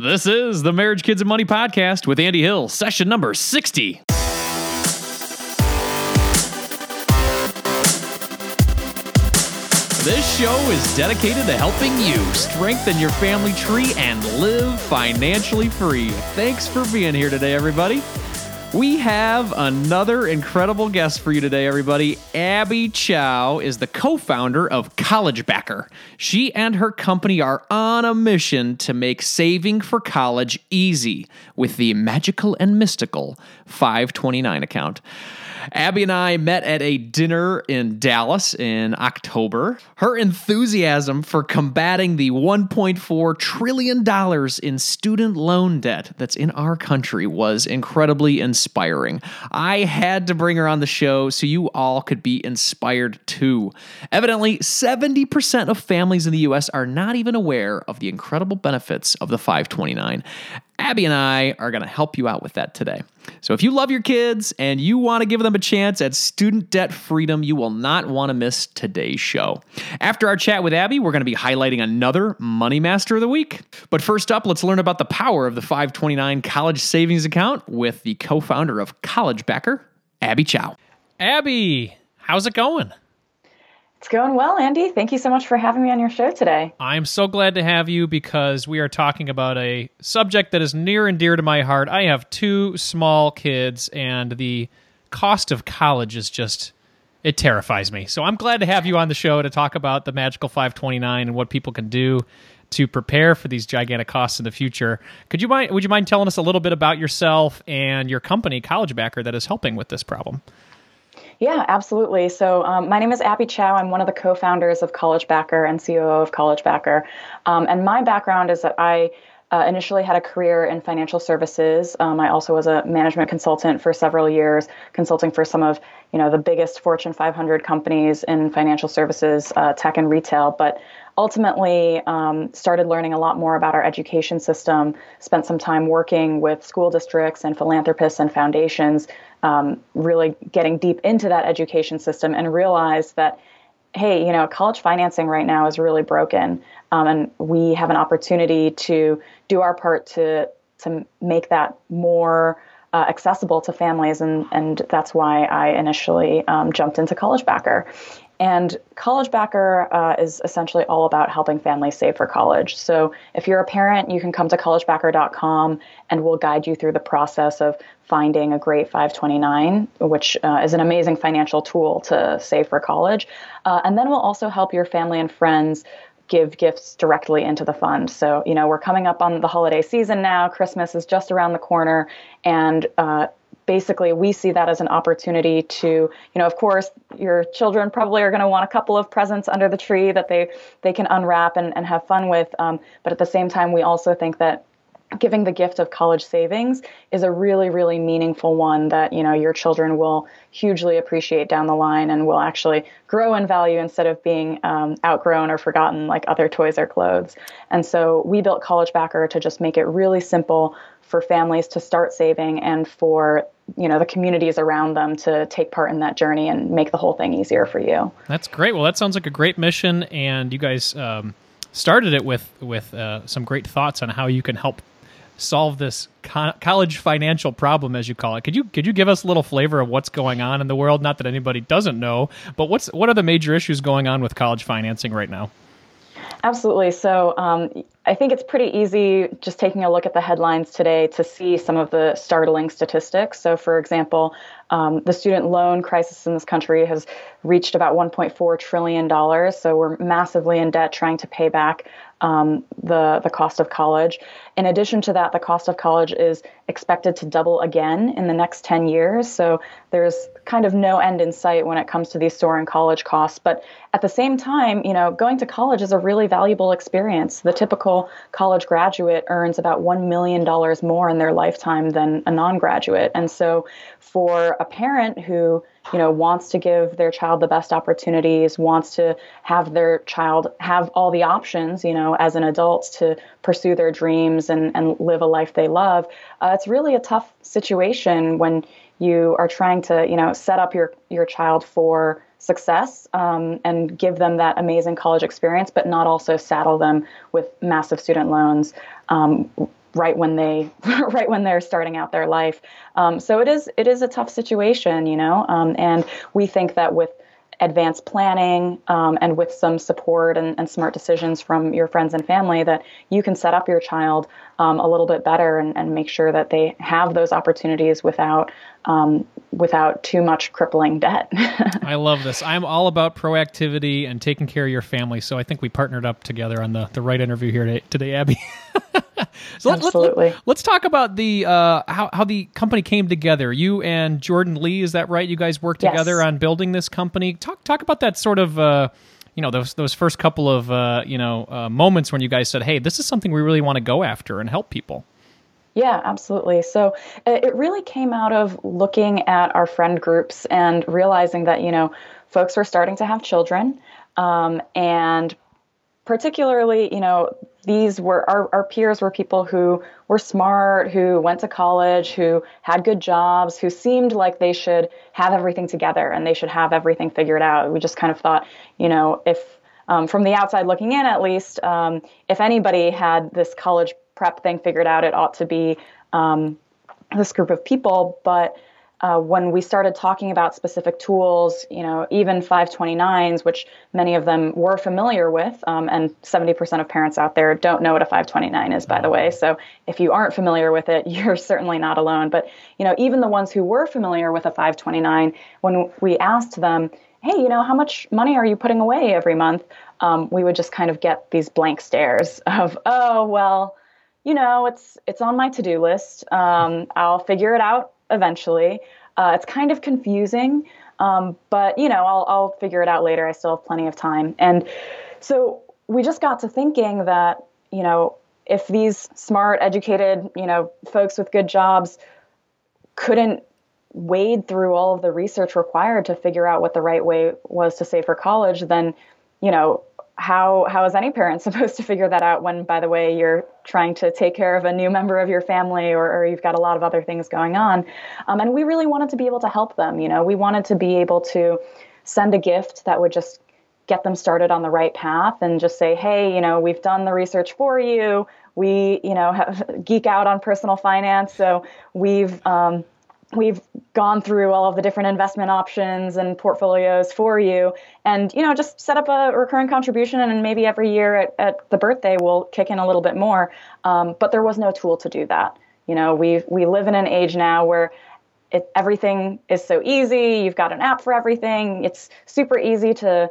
This is the Marriage, Kids, and Money podcast with Andy Hill, session number 60. This show is dedicated to helping you strengthen your family tree and live financially free. Thanks for being here today, everybody. We have another incredible guest for you today, everybody. Abby Chao is the co founder of College Backer. She and her company are on a mission to make saving for college easy with the magical and mystical 529 account. Abby and I met at a dinner in Dallas in October. Her enthusiasm for combating the $1.4 trillion in student loan debt that's in our country was incredibly inspiring. I had to bring her on the show so you all could be inspired too. Evidently, 70% of families in the US are not even aware of the incredible benefits of the 529. Abby and I are going to help you out with that today. So if you love your kids and you want to give them a chance at student debt freedom, you will not want to miss today's show. After our chat with Abby, we're going to be highlighting another Money Master of the Week. But first up, let's learn about the power of the 529 College Savings Account with the co founder of College Backer, Abby Chao. Abby, how's it going? It's going well, Andy. Thank you so much for having me on your show today. I'm so glad to have you because we are talking about a subject that is near and dear to my heart. I have two small kids, and the cost of college is just. It terrifies me. So I'm glad to have you on the show to talk about the Magical 529 and what people can do to prepare for these gigantic costs in the future. Could you mind would you mind telling us a little bit about yourself and your company, College Backer, that is helping with this problem? Yeah, absolutely. So, um, my name is Abby Chao. I'm one of the co founders of College Backer and COO of College Backer. Um, and my background is that I uh, initially had a career in financial services. Um, I also was a management consultant for several years, consulting for some of you know the biggest Fortune 500 companies in financial services, uh, tech, and retail. But ultimately, um, started learning a lot more about our education system. Spent some time working with school districts and philanthropists and foundations um, really getting deep into that education system and realize that hey you know college financing right now is really broken um, and we have an opportunity to do our part to to make that more uh, accessible to families and and that's why I initially um, jumped into college backer and College Backer uh, is essentially all about helping families save for college. So if you're a parent, you can come to collegebacker.com and we'll guide you through the process of finding a great 529, which uh, is an amazing financial tool to save for college. Uh, and then we'll also help your family and friends give gifts directly into the fund. So, you know, we're coming up on the holiday season now. Christmas is just around the corner. And uh, basically we see that as an opportunity to you know of course your children probably are going to want a couple of presents under the tree that they they can unwrap and, and have fun with um, but at the same time we also think that giving the gift of college savings is a really really meaningful one that you know your children will hugely appreciate down the line and will actually grow in value instead of being um, outgrown or forgotten like other toys or clothes. And so we built college backer to just make it really simple for families to start saving and for you know the communities around them to take part in that journey and make the whole thing easier for you. That's great. Well, that sounds like a great mission, and you guys um, started it with with uh, some great thoughts on how you can help solve this co- college financial problem, as you call it. Could you could you give us a little flavor of what's going on in the world? Not that anybody doesn't know, but what's what are the major issues going on with college financing right now? Absolutely. So um, I think it's pretty easy just taking a look at the headlines today to see some of the startling statistics. So, for example, um, the student loan crisis in this country has reached about $1.4 trillion. So, we're massively in debt trying to pay back um, the the cost of college. In addition to that, the cost of college is expected to double again in the next 10 years. So there's kind of no end in sight when it comes to these soaring college costs. But at the same time, you know, going to college is a really valuable experience. The typical college graduate earns about $1 million more in their lifetime than a non-graduate. And so for a parent who you know wants to give their child the best opportunities wants to have their child have all the options you know as an adult to pursue their dreams and, and live a life they love uh, it's really a tough situation when you are trying to you know set up your your child for success um, and give them that amazing college experience, but not also saddle them with massive student loans. Um, right when they right when they're starting out their life. Um, so it is it is a tough situation, you know, um, and we think that with advanced planning um, and with some support and, and, smart decisions from your friends and family that you can set up your child um, a little bit better and, and, make sure that they have those opportunities without um, without too much crippling debt. I love this. I'm all about proactivity and taking care of your family. So I think we partnered up together on the, the right interview here today, today Abby. so Absolutely. Let, us talk about the uh, how how the company came together. You and Jordan Lee, is that right? You guys worked together on building this company. Talk talk about that sort of. Uh, you know those those first couple of uh, you know uh, moments when you guys said, "Hey, this is something we really want to go after and help people." Yeah, absolutely. So uh, it really came out of looking at our friend groups and realizing that you know folks were starting to have children, um, and particularly, you know, these were our, our peers were people who were smart, who went to college, who had good jobs, who seemed like they should have everything together and they should have everything figured out. We just kind of thought, you know, if um, from the outside looking in, at least, um, if anybody had this college prep thing figured out, it ought to be um, this group of people. But uh, when we started talking about specific tools, you know, even 529s, which many of them were familiar with, um, and 70% of parents out there don't know what a 529 is, by the way. So if you aren't familiar with it, you're certainly not alone. But you know, even the ones who were familiar with a 529, when we asked them, "Hey, you know, how much money are you putting away every month?" Um, we would just kind of get these blank stares of, "Oh, well." You know, it's it's on my to-do list. Um, I'll figure it out eventually. Uh, it's kind of confusing, um, but you know, I'll, I'll figure it out later. I still have plenty of time. And so we just got to thinking that, you know, if these smart, educated, you know, folks with good jobs couldn't wade through all of the research required to figure out what the right way was to save for college, then, you know, how how is any parent supposed to figure that out when by the way you're trying to take care of a new member of your family or, or you've got a lot of other things going on? Um, and we really wanted to be able to help them you know? We wanted to be able to send a gift that would just get them started on the right path and just say hey you know we've done the research for you. We you know have, geek out on personal finance. So we've um, we've gone through all of the different investment options and portfolios for you. And you know just set up a recurring contribution and maybe every year at, at the birthday we'll kick in a little bit more. Um, but there was no tool to do that. You know we we live in an age now where it, everything is so easy. You've got an app for everything. It's super easy to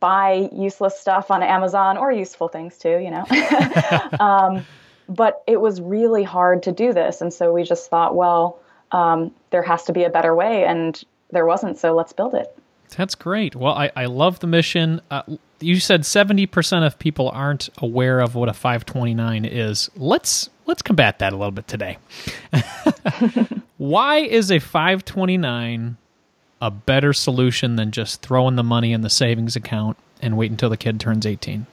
buy useless stuff on amazon or useful things too you know. Um, but it was really hard to do this. And so we just thought well um, there has to be a better way, and there wasn't. So let's build it. That's great. Well, I, I love the mission. Uh, you said seventy percent of people aren't aware of what a five twenty nine is. Let's let's combat that a little bit today. Why is a five twenty nine a better solution than just throwing the money in the savings account and wait until the kid turns eighteen?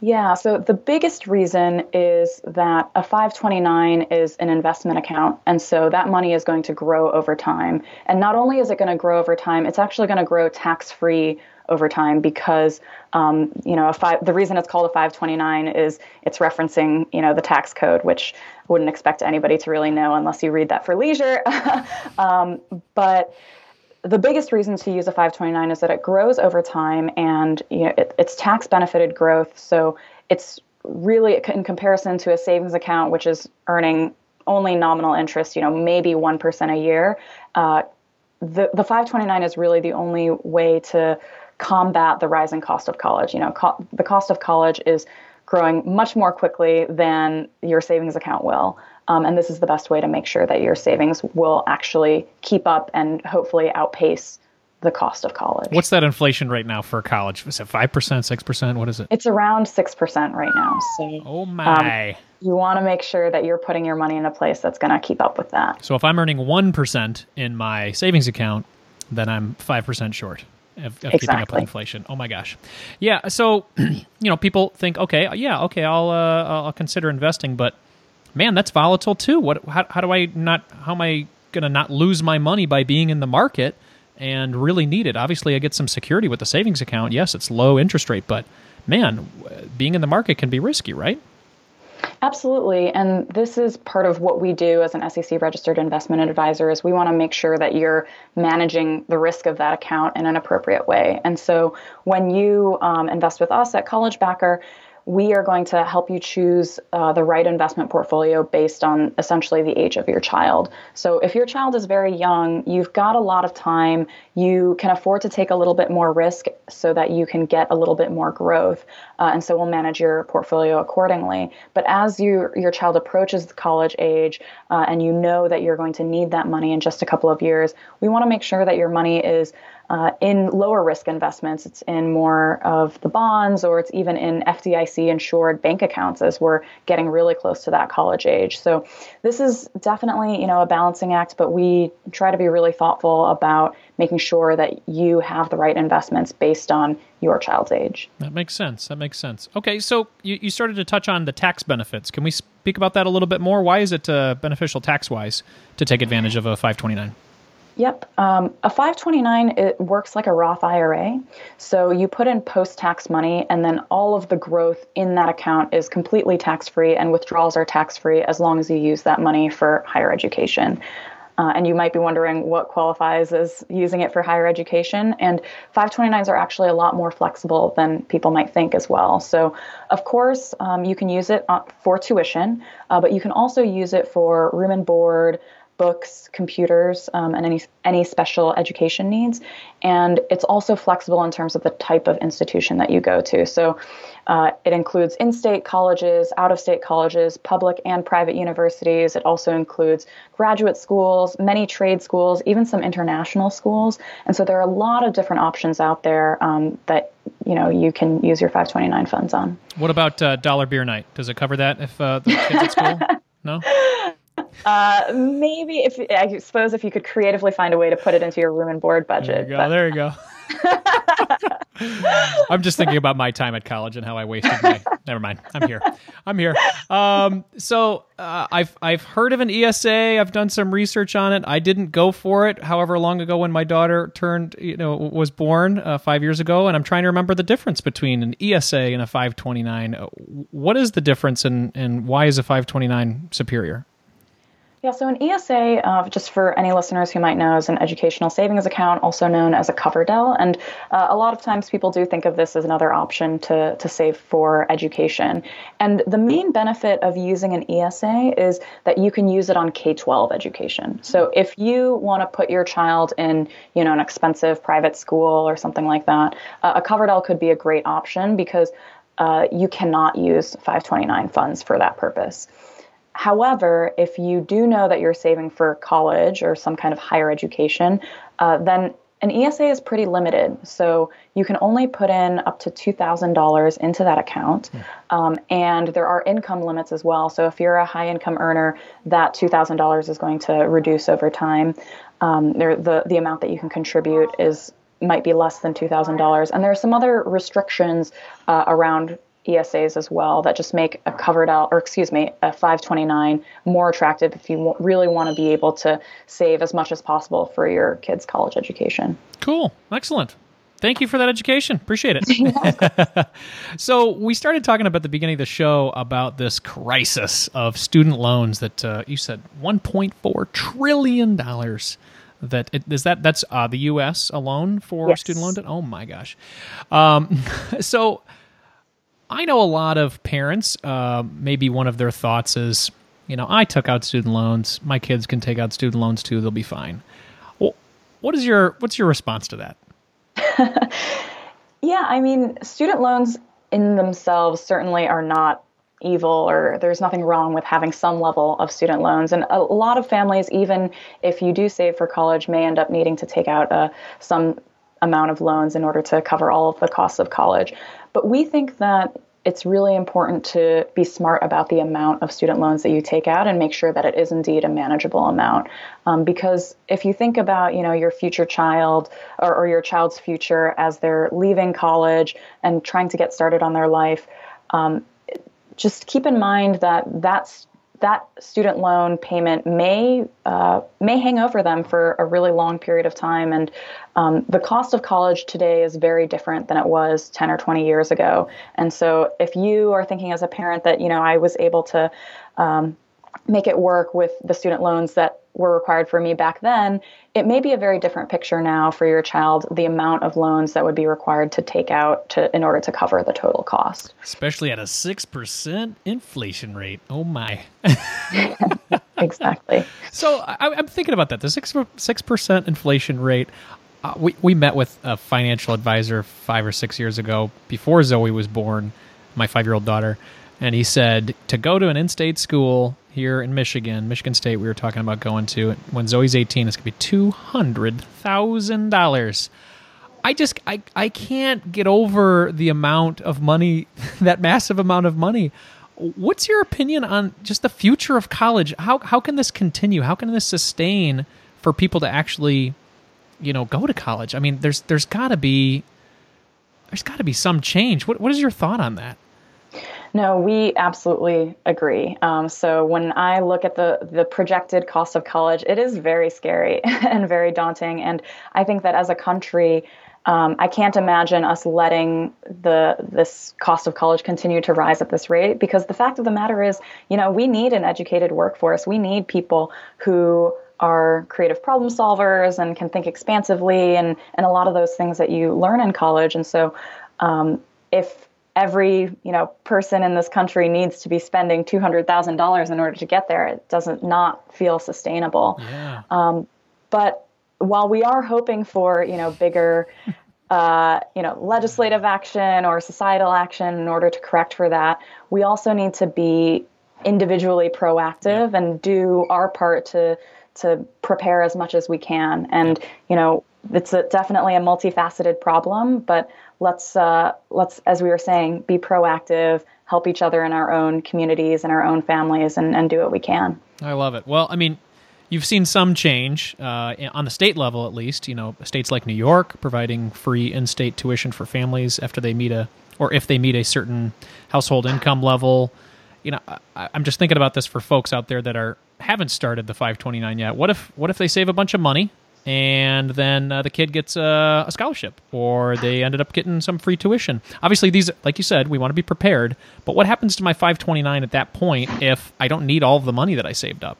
Yeah, so the biggest reason is that a 529 is an investment account. And so that money is going to grow over time. And not only is it going to grow over time, it's actually going to grow tax free over time because um, you know five, the reason it's called a 529 is it's referencing you know the tax code which I wouldn't expect anybody to really know unless you read that for leisure um, but the biggest reason to use a 529 is that it grows over time and you know, it, it's tax benefited growth. So it's really in comparison to a savings account, which is earning only nominal interest, you know, maybe 1% a year. Uh, the, the 529 is really the only way to combat the rising cost of college. You know, co- the cost of college is growing much more quickly than your savings account will. Um, and this is the best way to make sure that your savings will actually keep up and hopefully outpace the cost of college. What's that inflation right now for college? Is it 5%, 6%? What is it? It's around 6% right now. So, oh my. Um, you want to make sure that you're putting your money in a place that's going to keep up with that. So if I'm earning 1% in my savings account, then I'm 5% short of, of exactly. keeping up with inflation. Oh my gosh. Yeah. So, you know, people think, okay, yeah, okay, I'll, uh, I'll consider investing, but man, that's volatile too. What? How, how do I not? How am I going to not lose my money by being in the market and really need it? Obviously, I get some security with the savings account. Yes, it's low interest rate, but man, being in the market can be risky, right? Absolutely. And this is part of what we do as an SEC registered investment advisor is we want to make sure that you're managing the risk of that account in an appropriate way. And so when you um, invest with us at College Backer, we are going to help you choose uh, the right investment portfolio based on essentially the age of your child. So, if your child is very young, you've got a lot of time. You can afford to take a little bit more risk so that you can get a little bit more growth. Uh, and so, we'll manage your portfolio accordingly. But as you, your child approaches the college age uh, and you know that you're going to need that money in just a couple of years, we want to make sure that your money is uh, in lower risk investments, it's in more of the bonds or it's even in FDIC insured bank accounts as we're getting really close to that college age. So this is definitely, you know, a balancing act, but we try to be really thoughtful about making sure that you have the right investments based on your child's age. That makes sense. That makes sense. Okay, so you, you started to touch on the tax benefits. Can we speak about that a little bit more? Why is it uh, beneficial tax wise to take advantage of a 529? Yep. Um, a 529 it works like a Roth IRA. So you put in post tax money, and then all of the growth in that account is completely tax free, and withdrawals are tax free as long as you use that money for higher education. Uh, and you might be wondering what qualifies as using it for higher education. And 529s are actually a lot more flexible than people might think as well. So, of course, um, you can use it uh, for tuition, uh, but you can also use it for room and board, books, computers, um, and any any special education needs. And it's also flexible in terms of the type of institution that you go to. So uh, it includes in-state colleges, out-of-state colleges, public and private universities. It also includes graduate schools, many trade schools, even some international schools. And so there are a lot of different options out there um, that you know you can use your 529 funds on. What about uh, dollar beer night? Does it cover that if uh, the kids at school? No. Uh, maybe if I suppose if you could creatively find a way to put it into your room and board budget. There you go. There you go. I'm just thinking about my time at college and how I wasted my. never mind. I'm here. I'm here. Um, so uh, I've I've heard of an ESA. I've done some research on it. I didn't go for it. However long ago when my daughter turned, you know, was born uh, five years ago, and I'm trying to remember the difference between an ESA and a 529. What is the difference, and and why is a 529 superior? Yeah, so an ESA, uh, just for any listeners who might know, is an educational savings account, also known as a Coverdell. And uh, a lot of times people do think of this as another option to, to save for education. And the main benefit of using an ESA is that you can use it on K 12 education. So if you want to put your child in, you know, an expensive private school or something like that, uh, a Coverdell could be a great option because uh, you cannot use 529 funds for that purpose. However, if you do know that you're saving for college or some kind of higher education, uh, then an ESA is pretty limited. So you can only put in up to $2,000 into that account. Um, and there are income limits as well. So if you're a high income earner, that $2,000 is going to reduce over time. Um, there, the, the amount that you can contribute is might be less than $2,000. And there are some other restrictions uh, around ESAs as well that just make a Coverdell, or excuse me, a 529 more attractive if you really want to be able to save as much as possible for your kids' college education. Cool. Excellent. Thank you for that education. Appreciate it. so, we started talking about the beginning of the show about this crisis of student loans that uh, you said 1.4 trillion dollars that it, is that that's uh, the U.S. alone for yes. student loan debt. Oh my gosh! Um, so I know a lot of parents, uh, maybe one of their thoughts is, you know, I took out student loans. My kids can take out student loans too. They'll be fine. Well, what is your what's your response to that? yeah, I mean, student loans in themselves certainly are not evil or there's nothing wrong with having some level of student loans and a lot of families even if you do save for college may end up needing to take out uh, some amount of loans in order to cover all of the costs of college. But we think that it's really important to be smart about the amount of student loans that you take out and make sure that it is indeed a manageable amount. Um, because if you think about, you know, your future child or, or, your child's future as they're leaving college and trying to get started on their life, um, just keep in mind that that's that student loan payment may uh, may hang over them for a really long period of time. And um, the cost of college today is very different than it was 10 or 20 years ago. And so, if you are thinking as a parent that you know I was able to um, make it work with the student loans that were required for me back then, it may be a very different picture now for your child, the amount of loans that would be required to take out to, in order to cover the total cost. Especially at a 6% inflation rate. Oh my. exactly. So I, am thinking about that. The 6, 6% inflation rate. Uh, we, we met with a financial advisor five or six years ago before Zoe was born, my five year old daughter. And he said to go to an in state school here in Michigan, Michigan State, we were talking about going to. When Zoe's 18, it's to be $200,000. I just, I, I can't get over the amount of money, that massive amount of money. What's your opinion on just the future of college? How, how can this continue? How can this sustain for people to actually, you know, go to college? I mean, there's, there's got to be, there's got to be some change. What, what is your thought on that? No, we absolutely agree. Um, so when I look at the the projected cost of college, it is very scary and very daunting. And I think that as a country, um, I can't imagine us letting the this cost of college continue to rise at this rate because the fact of the matter is, you know, we need an educated workforce. We need people who are creative problem solvers and can think expansively and and a lot of those things that you learn in college. And so, um, if every you know person in this country needs to be spending two hundred thousand dollars in order to get there. It doesn't not feel sustainable. Yeah. Um, but while we are hoping for you know bigger uh, you know legislative action or societal action in order to correct for that, we also need to be individually proactive yeah. and do our part to to prepare as much as we can. And you know it's a, definitely a multifaceted problem, but let's uh, let's as we were saying be proactive help each other in our own communities and our own families and, and do what we can. I love it. Well i mean you've seen some change uh, on the state level at least you know states like new york providing free in-state tuition for families after they meet a or if they meet a certain household income level. You know I, i'm just thinking about this for folks out there that are haven't started the 529 yet. What if what if they save a bunch of money and then uh, the kid gets a scholarship or they ended up getting some free tuition. Obviously, these, like you said, we want to be prepared. But what happens to my 529 at that point if I don't need all of the money that I saved up?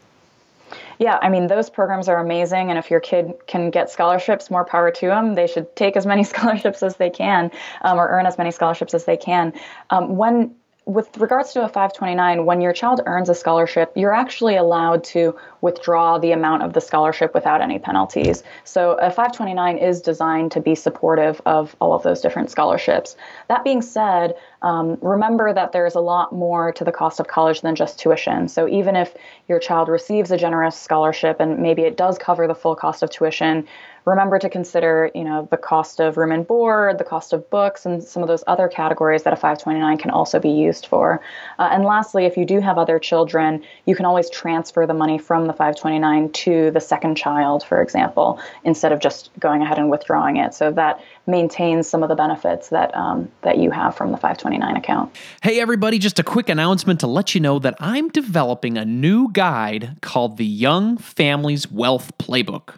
Yeah, I mean, those programs are amazing. And if your kid can get scholarships, more power to them. They should take as many scholarships as they can um, or earn as many scholarships as they can. Um, when with regards to a 529, when your child earns a scholarship, you're actually allowed to withdraw the amount of the scholarship without any penalties. So a 529 is designed to be supportive of all of those different scholarships. That being said, um, remember that there's a lot more to the cost of college than just tuition. So even if your child receives a generous scholarship and maybe it does cover the full cost of tuition, remember to consider, you know, the cost of room and board, the cost of books, and some of those other categories that a 529 can also be used for. Uh, and lastly, if you do have other children, you can always transfer the money from the 529 to the second child, for example, instead of just going ahead and withdrawing it. So that maintains some of the benefits that um, that you have from the 529 account. Hey, everybody! Just a quick announcement to let you know that I'm developing a new guide called the Young Families Wealth Playbook.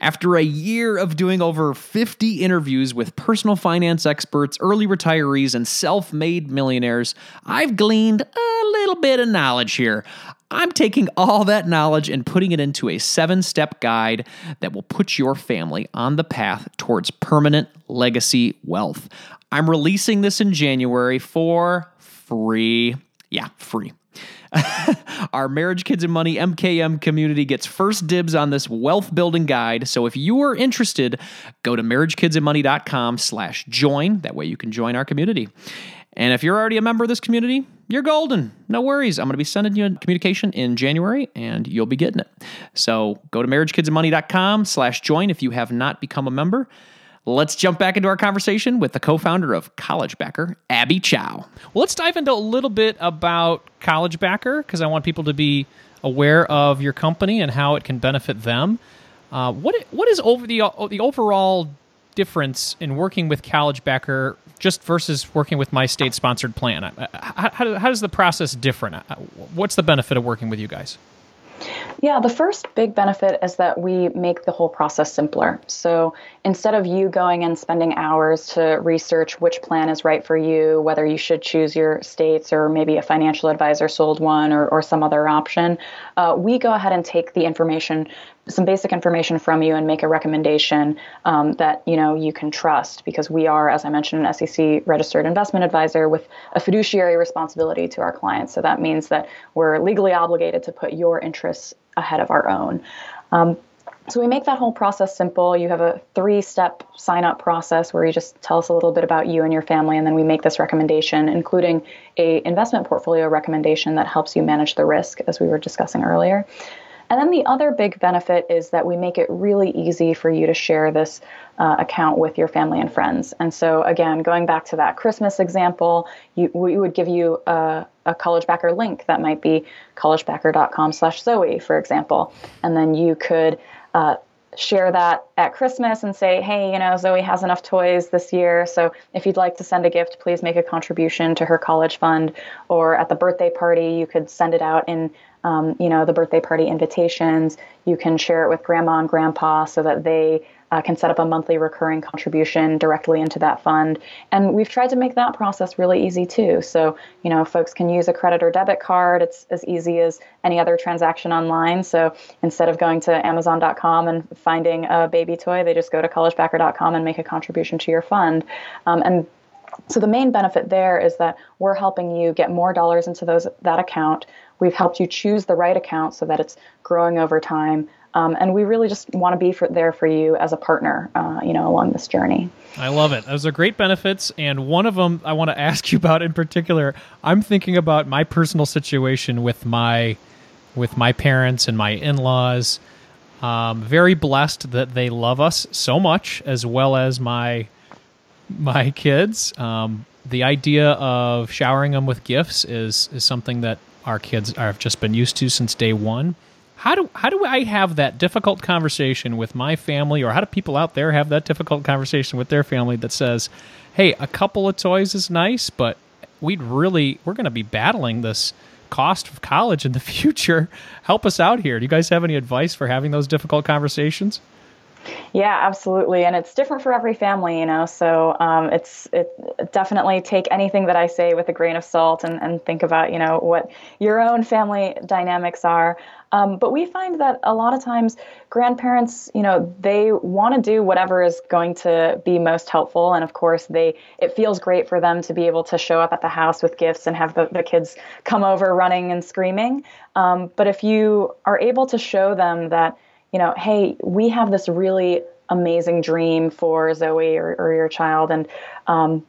After a year of doing over 50 interviews with personal finance experts, early retirees, and self made millionaires, I've gleaned a little bit of knowledge here. I'm taking all that knowledge and putting it into a seven step guide that will put your family on the path towards permanent legacy wealth. I'm releasing this in January for free. Yeah, free. Our Marriage, Kids, and Money MKM community gets first dibs on this wealth building guide. So if you are interested, go to marriagekidsandmoney.com slash join. That way you can join our community. And if you're already a member of this community, you're golden. No worries. I'm going to be sending you a communication in January and you'll be getting it. So go to marriagekidsandmoney.com slash join if you have not become a member. Let's jump back into our conversation with the co founder of College Backer, Abby Chao. Well, let's dive into a little bit about College Backer because I want people to be aware of your company and how it can benefit them. Uh, what what is over the the overall difference in working with College Backer just versus working with my state sponsored plan? How, how, how does the process different? What's the benefit of working with you guys? Yeah, the first big benefit is that we make the whole process simpler. So instead of you going and spending hours to research which plan is right for you, whether you should choose your states or maybe a financial advisor sold one or, or some other option, uh, we go ahead and take the information some basic information from you and make a recommendation um, that you know you can trust because we are as i mentioned an sec registered investment advisor with a fiduciary responsibility to our clients so that means that we're legally obligated to put your interests ahead of our own um, so we make that whole process simple. You have a three-step sign-up process where you just tell us a little bit about you and your family, and then we make this recommendation, including a investment portfolio recommendation that helps you manage the risk, as we were discussing earlier. And then the other big benefit is that we make it really easy for you to share this uh, account with your family and friends. And so, again, going back to that Christmas example, you, we would give you a, a college backer link that might be collegebacker.com slash Zoe, for example. And then you could uh, share that at Christmas and say, hey, you know, Zoe has enough toys this year. So if you'd like to send a gift, please make a contribution to her college fund. Or at the birthday party, you could send it out in um, you know, the birthday party invitations. You can share it with grandma and grandpa so that they uh, can set up a monthly recurring contribution directly into that fund. And we've tried to make that process really easy too. So, you know, folks can use a credit or debit card. It's as easy as any other transaction online. So instead of going to Amazon.com and finding a baby toy, they just go to collegebacker.com and make a contribution to your fund. Um, and so the main benefit there is that we're helping you get more dollars into those that account. We've helped you choose the right account so that it's growing over time. Um, and we really just want to be for, there for you as a partner, uh, you know, along this journey. I love it. Those are great benefits, and one of them I want to ask you about in particular. I'm thinking about my personal situation with my with my parents and my in-laws. Um, very blessed that they love us so much, as well as my my kids. Um, the idea of showering them with gifts is is something that our kids have just been used to since day one. How do how do I have that difficult conversation with my family, or how do people out there have that difficult conversation with their family that says, "Hey, a couple of toys is nice, but we'd really we're going to be battling this cost of college in the future. Help us out here." Do you guys have any advice for having those difficult conversations? Yeah, absolutely, and it's different for every family, you know. So um, it's it definitely take anything that I say with a grain of salt and, and think about you know what your own family dynamics are. Um, but we find that a lot of times grandparents, you know, they want to do whatever is going to be most helpful, and of course, they it feels great for them to be able to show up at the house with gifts and have the, the kids come over running and screaming. Um, but if you are able to show them that you know, hey, we have this really amazing dream for Zoe or, or your child, and um,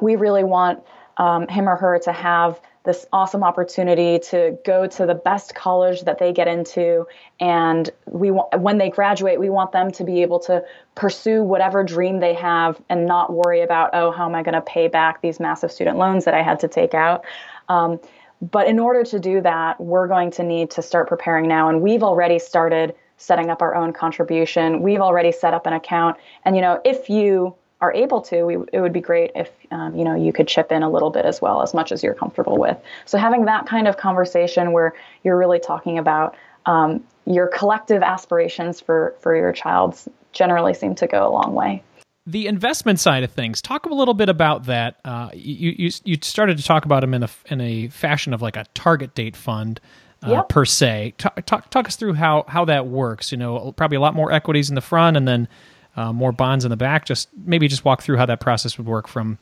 we really want um, him or her to have this awesome opportunity to go to the best college that they get into. And we want when they graduate we want them to be able to pursue whatever dream they have and not worry about oh how am i going to pay back these massive student loans that i had to take out? Um, but in order to do that we're going to need to start preparing now. And we've already started setting up our own contribution. We've already set up an account, and you know, if you are able to, we, it would be great if um, you know you could chip in a little bit as well, as much as you're comfortable with. So having that kind of conversation where you're really talking about um, your collective aspirations for for your child generally seem to go a long way. The investment side of things, talk a little bit about that. Uh, you, you you started to talk about them in a in a fashion of like a target date fund uh, yep. per se. Talk, talk, talk us through how how that works. You know, probably a lot more equities in the front and then uh, more bonds in the back. Just maybe just walk through how that process would work from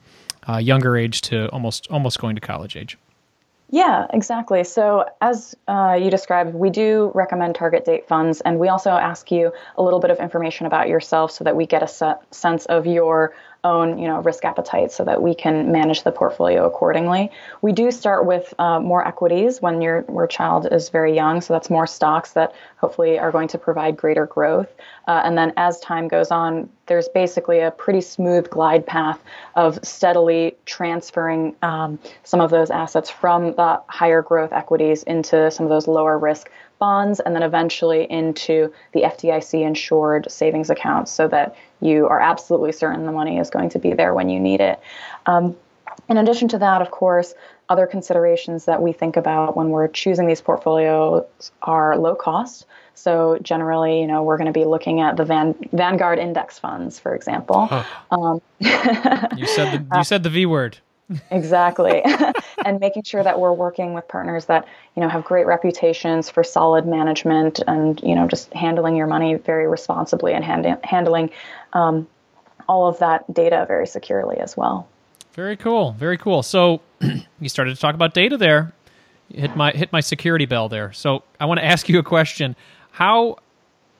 uh, younger age to almost almost going to college age. Yeah, exactly. So, as uh, you described, we do recommend target date funds, and we also ask you a little bit of information about yourself so that we get a sense of your own you know risk appetite so that we can manage the portfolio accordingly. We do start with uh, more equities when your your child is very young. So that's more stocks that hopefully are going to provide greater growth. Uh, and then as time goes on there's basically a pretty smooth glide path of steadily transferring um, some of those assets from the higher growth equities into some of those lower risk bonds and then eventually into the FDIC insured savings accounts so that you are absolutely certain the money is going to be there when you need it. Um, in addition to that, of course, other considerations that we think about when we're choosing these portfolios are low cost. So generally, you know, we're going to be looking at the Van, Vanguard index funds, for example. Huh. Um, you said the, you said the V word. exactly, and making sure that we're working with partners that you know have great reputations for solid management and you know just handling your money very responsibly and hand, handling um, all of that data very securely as well. Very cool. Very cool. So you started to talk about data there. hit my hit my security bell there. So I want to ask you a question. How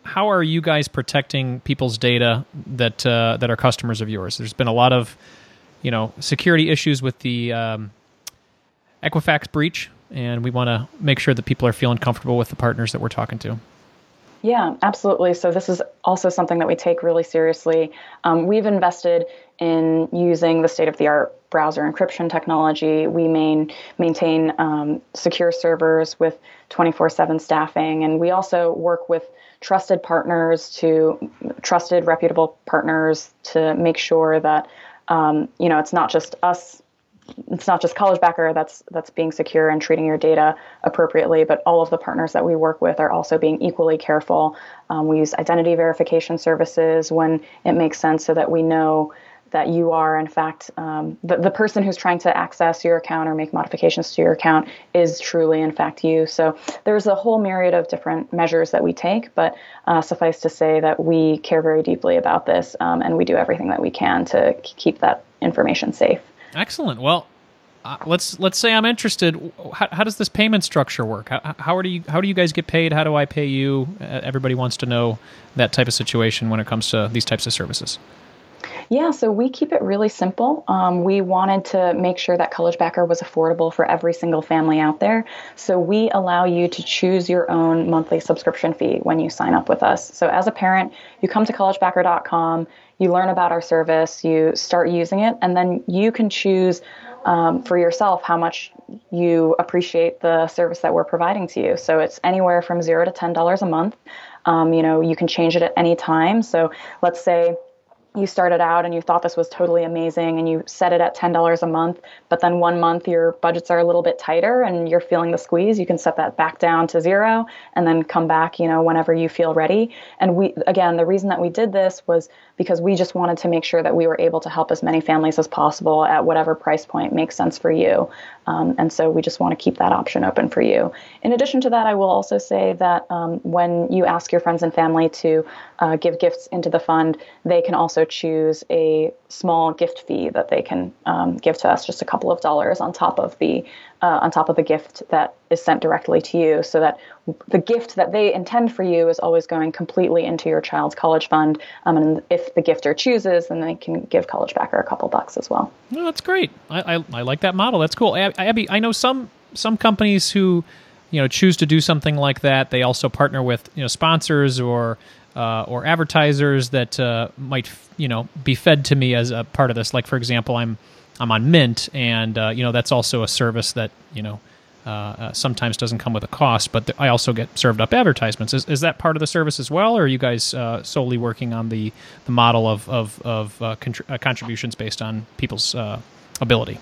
how are you guys protecting people's data that uh, that are customers of yours? There's been a lot of you know security issues with the um, Equifax breach, and we want to make sure that people are feeling comfortable with the partners that we're talking to. Yeah, absolutely. So this is also something that we take really seriously. Um, we've invested in using the state of the art browser encryption technology. We main, maintain um, secure servers with 24 7 staffing, and we also work with trusted partners to trusted, reputable partners to make sure that um, you know it's not just us it's not just college backer that's that's being secure and treating your data appropriately but all of the partners that we work with are also being equally careful um, we use identity verification services when it makes sense so that we know that you are, in fact, um, the, the person who's trying to access your account or make modifications to your account is truly, in fact, you. So there's a whole myriad of different measures that we take, but uh, suffice to say that we care very deeply about this um, and we do everything that we can to keep that information safe. Excellent. Well, uh, let's let's say I'm interested. How, how, does this payment structure work? How, how do you how do you guys get paid? How do I pay you? Uh, everybody wants to know that type of situation when it comes to these types of services. Yeah, so we keep it really simple. Um, we wanted to make sure that College Backer was affordable for every single family out there. So we allow you to choose your own monthly subscription fee when you sign up with us. So as a parent, you come to collegebacker.com, you learn about our service, you start using it, and then you can choose um, for yourself how much you appreciate the service that we're providing to you. So it's anywhere from zero to ten dollars a month. Um, you know, you can change it at any time. So let's say you started out and you thought this was totally amazing and you set it at $10 a month, but then one month your budgets are a little bit tighter and you're feeling the squeeze, you can set that back down to zero and then come back, you know, whenever you feel ready. And we, again, the reason that we did this was because we just wanted to make sure that we were able to help as many families as possible at whatever price point makes sense for you. Um, and so we just want to keep that option open for you. In addition to that, I will also say that um, when you ask your friends and family to uh, give gifts into the fund, they can also choose a small gift fee that they can um, give to us, just a couple of dollars on top of the uh, on top of the gift that is sent directly to you, so that the gift that they intend for you is always going completely into your child's college fund. Um, and if the gifter chooses, then they can give College Backer a couple bucks as well. Well, that's great. I, I, I like that model. That's cool. Abby, I know some some companies who you know choose to do something like that. They also partner with you know sponsors or uh, or advertisers that uh, might you know be fed to me as a part of this. Like for example, I'm I'm on Mint, and uh, you know that's also a service that you know uh, uh, sometimes doesn't come with a cost, but th- I also get served up advertisements. Is, is that part of the service as well, or are you guys uh, solely working on the the model of of, of contr- contributions based on people's ability?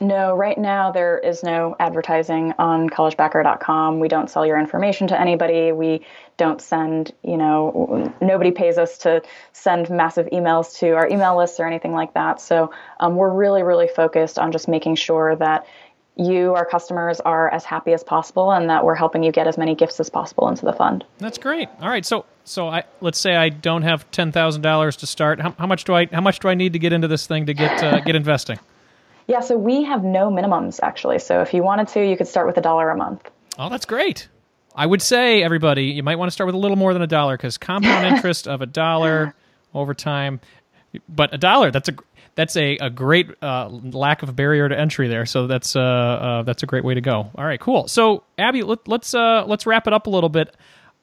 No, right now there is no advertising on collegebacker.com. We don't sell your information to anybody. We don't send, you know, nobody pays us to send massive emails to our email lists or anything like that. So um, we're really, really focused on just making sure that you, our customers, are as happy as possible and that we're helping you get as many gifts as possible into the fund. That's great. All right. So, so I, let's say I don't have $10,000 to start. How, how, much do I, how much do I need to get into this thing to get, uh, get investing? Yeah, so we have no minimums actually. So if you wanted to, you could start with a dollar a month. Oh, that's great. I would say everybody, you might want to start with a little more than a dollar because compound interest of a dollar over time, but a dollar that's a that's a, a great uh, lack of barrier to entry there. So that's uh, uh, that's a great way to go. All right, cool. So Abby, let, us let's, uh, let's wrap it up a little bit.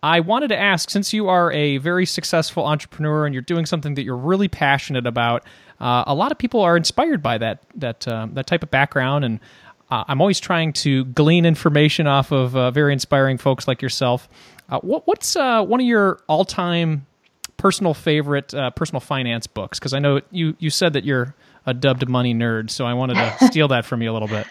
I wanted to ask, since you are a very successful entrepreneur and you're doing something that you're really passionate about, uh, a lot of people are inspired by that that uh, that type of background, and uh, I'm always trying to glean information off of uh, very inspiring folks like yourself. Uh, what, what's uh, one of your all-time personal favorite uh, personal finance books? Because I know you you said that you're a dubbed money nerd, so I wanted to steal that from you a little bit.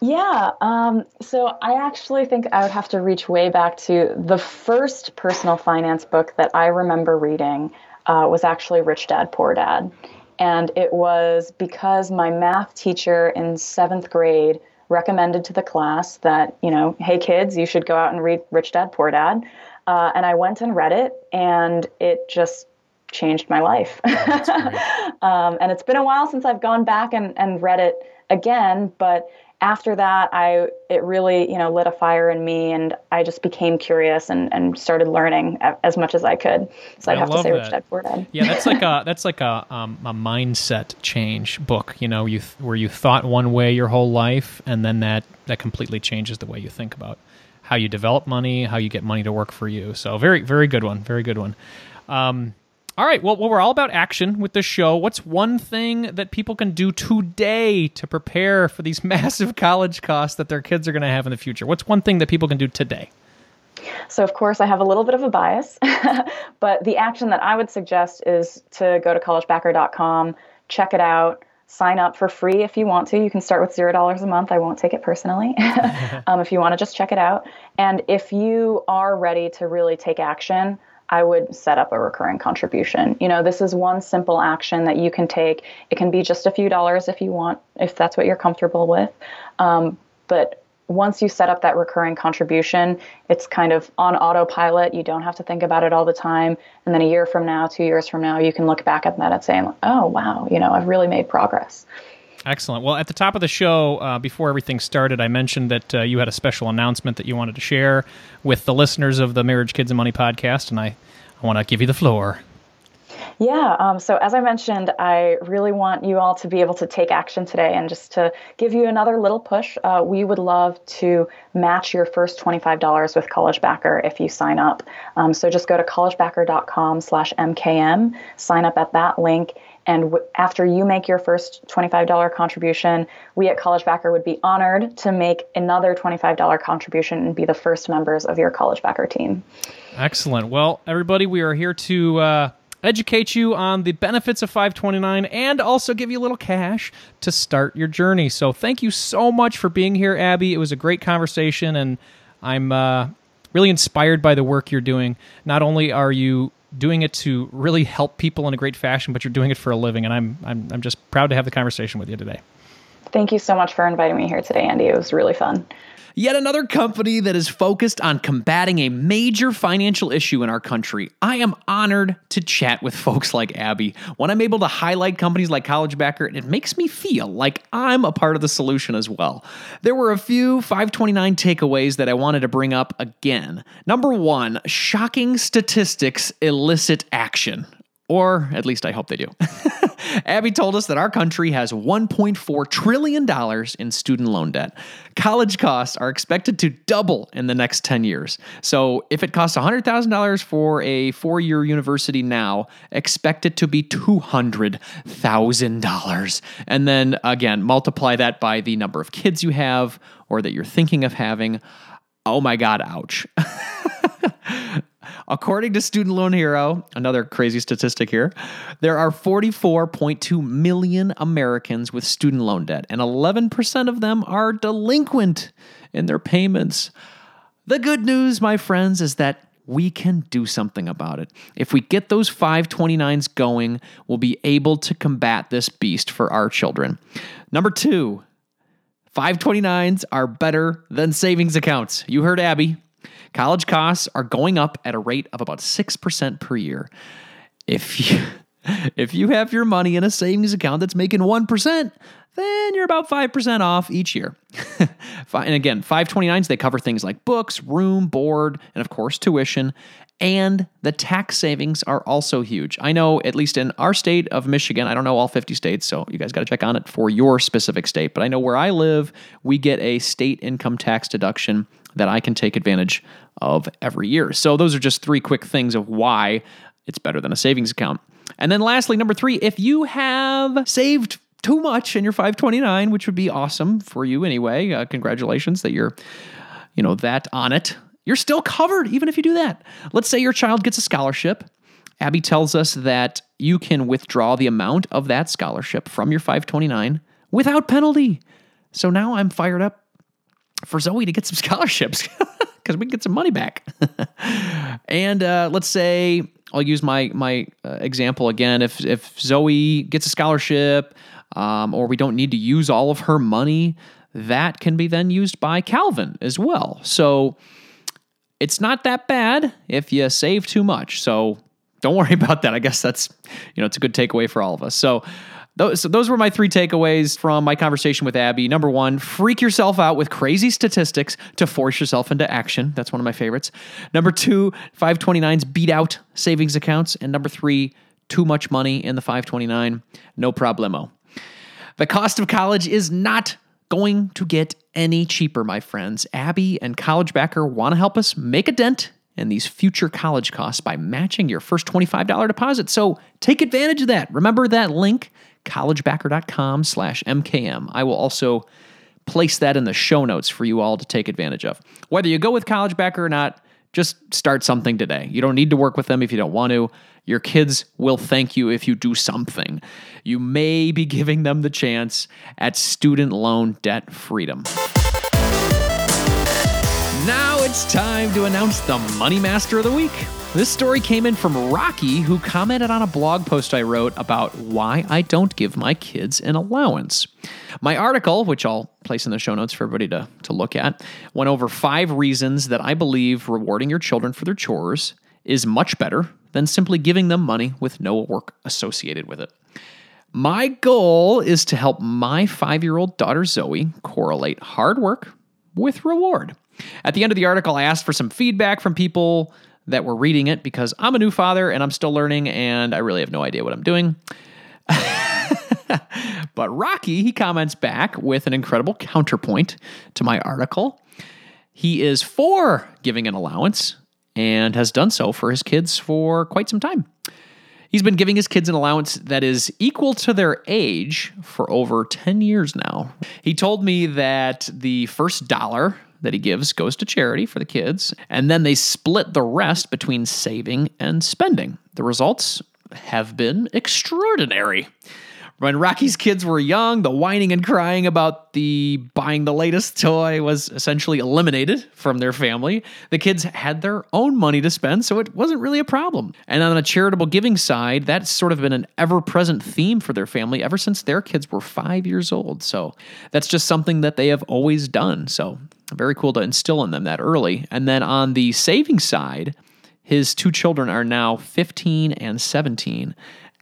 Yeah. Um, so I actually think I would have to reach way back to the first personal finance book that I remember reading uh, was actually Rich Dad Poor Dad. And it was because my math teacher in seventh grade recommended to the class that, you know, hey kids, you should go out and read Rich Dad Poor Dad. Uh, and I went and read it, and it just changed my life. um, and it's been a while since I've gone back and, and read it again, but after that i it really you know lit a fire in me and i just became curious and, and started learning as much as i could. So i'd have to say that. rich dad poor dad. Yeah that's like a that's like a, um, a mindset change book you know you th- where you thought one way your whole life and then that that completely changes the way you think about how you develop money how you get money to work for you. So very very good one very good one. Um, all right. Well, well, we're all about action with this show. What's one thing that people can do today to prepare for these massive college costs that their kids are going to have in the future? What's one thing that people can do today? So, of course, I have a little bit of a bias, but the action that I would suggest is to go to collegebacker.com, check it out, sign up for free if you want to. You can start with $0 a month. I won't take it personally um, if you want to just check it out. And if you are ready to really take action, I would set up a recurring contribution. You know, this is one simple action that you can take. It can be just a few dollars if you want, if that's what you're comfortable with. Um, but once you set up that recurring contribution, it's kind of on autopilot. You don't have to think about it all the time. And then a year from now, two years from now, you can look back at that and say, oh, wow, you know, I've really made progress. Excellent. Well, at the top of the show, uh, before everything started, I mentioned that uh, you had a special announcement that you wanted to share with the listeners of the Marriage, Kids, and Money podcast, and I, I want to give you the floor. Yeah. Um, so, as I mentioned, I really want you all to be able to take action today. And just to give you another little push, uh, we would love to match your first $25 with College Backer if you sign up. Um, so, just go to collegebacker.com slash MKM, sign up at that link, and w- after you make your first $25 contribution, we at College Backer would be honored to make another $25 contribution and be the first members of your College Backer team. Excellent. Well, everybody, we are here to uh, educate you on the benefits of 529 and also give you a little cash to start your journey. So, thank you so much for being here, Abby. It was a great conversation, and I'm uh, really inspired by the work you're doing. Not only are you doing it to really help people in a great fashion, but you're doing it for a living. And I'm, I'm, I'm just proud to have the conversation with you today. Thank you so much for inviting me here today, Andy. It was really fun. Yet another company that is focused on combating a major financial issue in our country. I am honored to chat with folks like Abby. When I'm able to highlight companies like College Backer, it makes me feel like I'm a part of the solution as well. There were a few 529 takeaways that I wanted to bring up again. Number one, shocking statistics elicit action. Or at least I hope they do. Abby told us that our country has $1.4 trillion in student loan debt. College costs are expected to double in the next 10 years. So if it costs $100,000 for a four year university now, expect it to be $200,000. And then again, multiply that by the number of kids you have or that you're thinking of having. Oh my God, ouch. According to Student Loan Hero, another crazy statistic here, there are 44.2 million Americans with student loan debt, and 11% of them are delinquent in their payments. The good news, my friends, is that we can do something about it. If we get those 529s going, we'll be able to combat this beast for our children. Number two, 529s are better than savings accounts. You heard Abby. College costs are going up at a rate of about 6% per year. If you if you have your money in a savings account that's making 1%, then you're about 5% off each year. and again, 529s, they cover things like books, room, board, and of course, tuition. And the tax savings are also huge. I know, at least in our state of Michigan, I don't know all 50 states, so you guys got to check on it for your specific state. But I know where I live, we get a state income tax deduction that I can take advantage of every year. So, those are just three quick things of why it's better than a savings account. And then, lastly, number three, if you have saved too much in your 529, which would be awesome for you anyway, uh, congratulations that you're, you know, that on it. You're still covered even if you do that. Let's say your child gets a scholarship Abby tells us that you can withdraw the amount of that scholarship from your 529 without penalty. So now I'm fired up for Zoe to get some scholarships because we can get some money back. and uh, let's say I'll use my my uh, example again. If if Zoe gets a scholarship, um, or we don't need to use all of her money, that can be then used by Calvin as well. So it's not that bad if you save too much. So don't worry about that. I guess that's, you know, it's a good takeaway for all of us. So those, so those were my three takeaways from my conversation with Abby. Number one, freak yourself out with crazy statistics to force yourself into action. That's one of my favorites. Number two, 529s beat out savings accounts. And number three, too much money in the 529. No problemo. The cost of college is not going to get any cheaper, my friends. Abby and College Backer want to help us make a dent in these future college costs by matching your first $25 deposit. So take advantage of that. Remember that link, collegebacker.com slash MKM. I will also place that in the show notes for you all to take advantage of. Whether you go with College Backer or not, just start something today. You don't need to work with them if you don't want to. Your kids will thank you if you do something. You may be giving them the chance at student loan debt freedom. Now it's time to announce the Money Master of the Week. This story came in from Rocky, who commented on a blog post I wrote about why I don't give my kids an allowance. My article, which I'll place in the show notes for everybody to, to look at, went over five reasons that I believe rewarding your children for their chores is much better than simply giving them money with no work associated with it. My goal is to help my five year old daughter Zoe correlate hard work with reward. At the end of the article, I asked for some feedback from people that were reading it because I'm a new father and I'm still learning and I really have no idea what I'm doing. but Rocky, he comments back with an incredible counterpoint to my article. He is for giving an allowance and has done so for his kids for quite some time. He's been giving his kids an allowance that is equal to their age for over 10 years now. He told me that the first dollar that he gives goes to charity for the kids, and then they split the rest between saving and spending. The results have been extraordinary. When Rocky's kids were young, the whining and crying about the buying the latest toy was essentially eliminated from their family. The kids had their own money to spend, so it wasn't really a problem. And on the charitable giving side, that's sort of been an ever present theme for their family ever since their kids were five years old. So that's just something that they have always done. So very cool to instill in them that early. And then on the saving side, his two children are now 15 and 17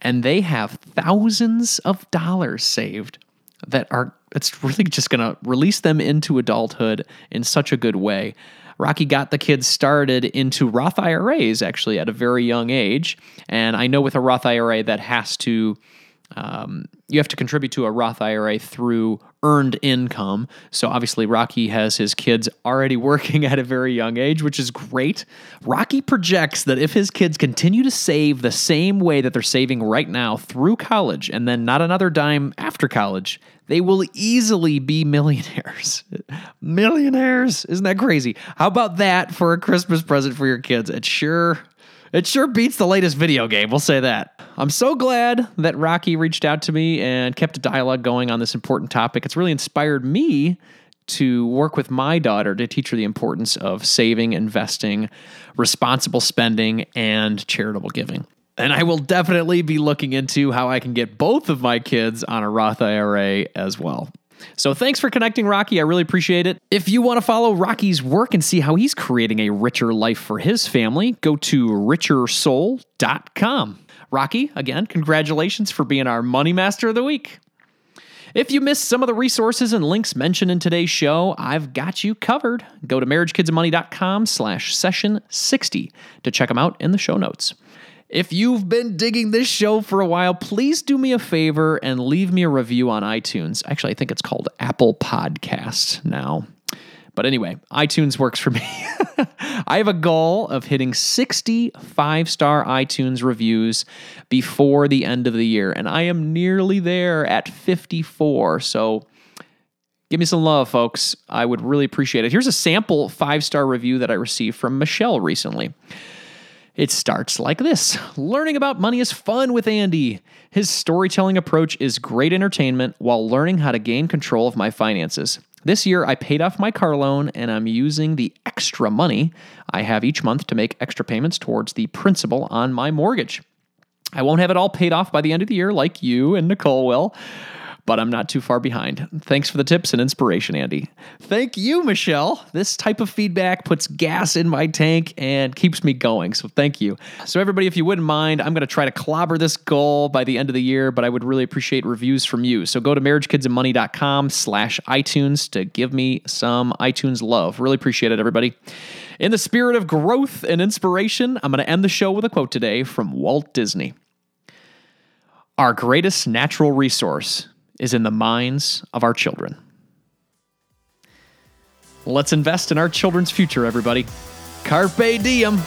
and they have thousands of dollars saved that are it's really just going to release them into adulthood in such a good way. Rocky got the kids started into Roth IRAs actually at a very young age, and I know with a Roth IRA that has to um, you have to contribute to a Roth IRA through earned income. So obviously, Rocky has his kids already working at a very young age, which is great. Rocky projects that if his kids continue to save the same way that they're saving right now through college and then not another dime after college, they will easily be millionaires. millionaires. Isn't that crazy? How about that for a Christmas present for your kids? It sure it sure beats the latest video game, we'll say that. I'm so glad that Rocky reached out to me and kept a dialogue going on this important topic. It's really inspired me to work with my daughter to teach her the importance of saving, investing, responsible spending, and charitable giving. And I will definitely be looking into how I can get both of my kids on a Roth IRA as well. So thanks for connecting, Rocky. I really appreciate it. If you want to follow Rocky's work and see how he's creating a richer life for his family, go to richersoul.com. Rocky, again, congratulations for being our Money Master of the Week. If you missed some of the resources and links mentioned in today's show, I've got you covered. Go to marriagekidsandmoney.com slash session 60 to check them out in the show notes. If you've been digging this show for a while, please do me a favor and leave me a review on iTunes. Actually, I think it's called Apple Podcast now. But anyway, iTunes works for me. I have a goal of hitting 60 five star iTunes reviews before the end of the year, and I am nearly there at 54. So give me some love, folks. I would really appreciate it. Here's a sample five star review that I received from Michelle recently. It starts like this Learning about money is fun with Andy. His storytelling approach is great entertainment while learning how to gain control of my finances. This year, I paid off my car loan and I'm using the extra money I have each month to make extra payments towards the principal on my mortgage. I won't have it all paid off by the end of the year like you and Nicole will, but I'm not too far behind. Thanks for the tips and inspiration, Andy. Thank you, Michelle. This type of feedback puts gas in my tank and keeps me going. So thank you. So, everybody, if you wouldn't mind, I'm going to try to clobber this goal by the end of the year, but I would really appreciate reviews from you. So go to marriagekidsandmoney.com slash iTunes to give me some iTunes love. Really appreciate it, everybody. In the spirit of growth and inspiration, I'm going to end the show with a quote today from Walt Disney. Our greatest natural resource is in the minds of our children. Let's invest in our children's future, everybody. Carpe diem.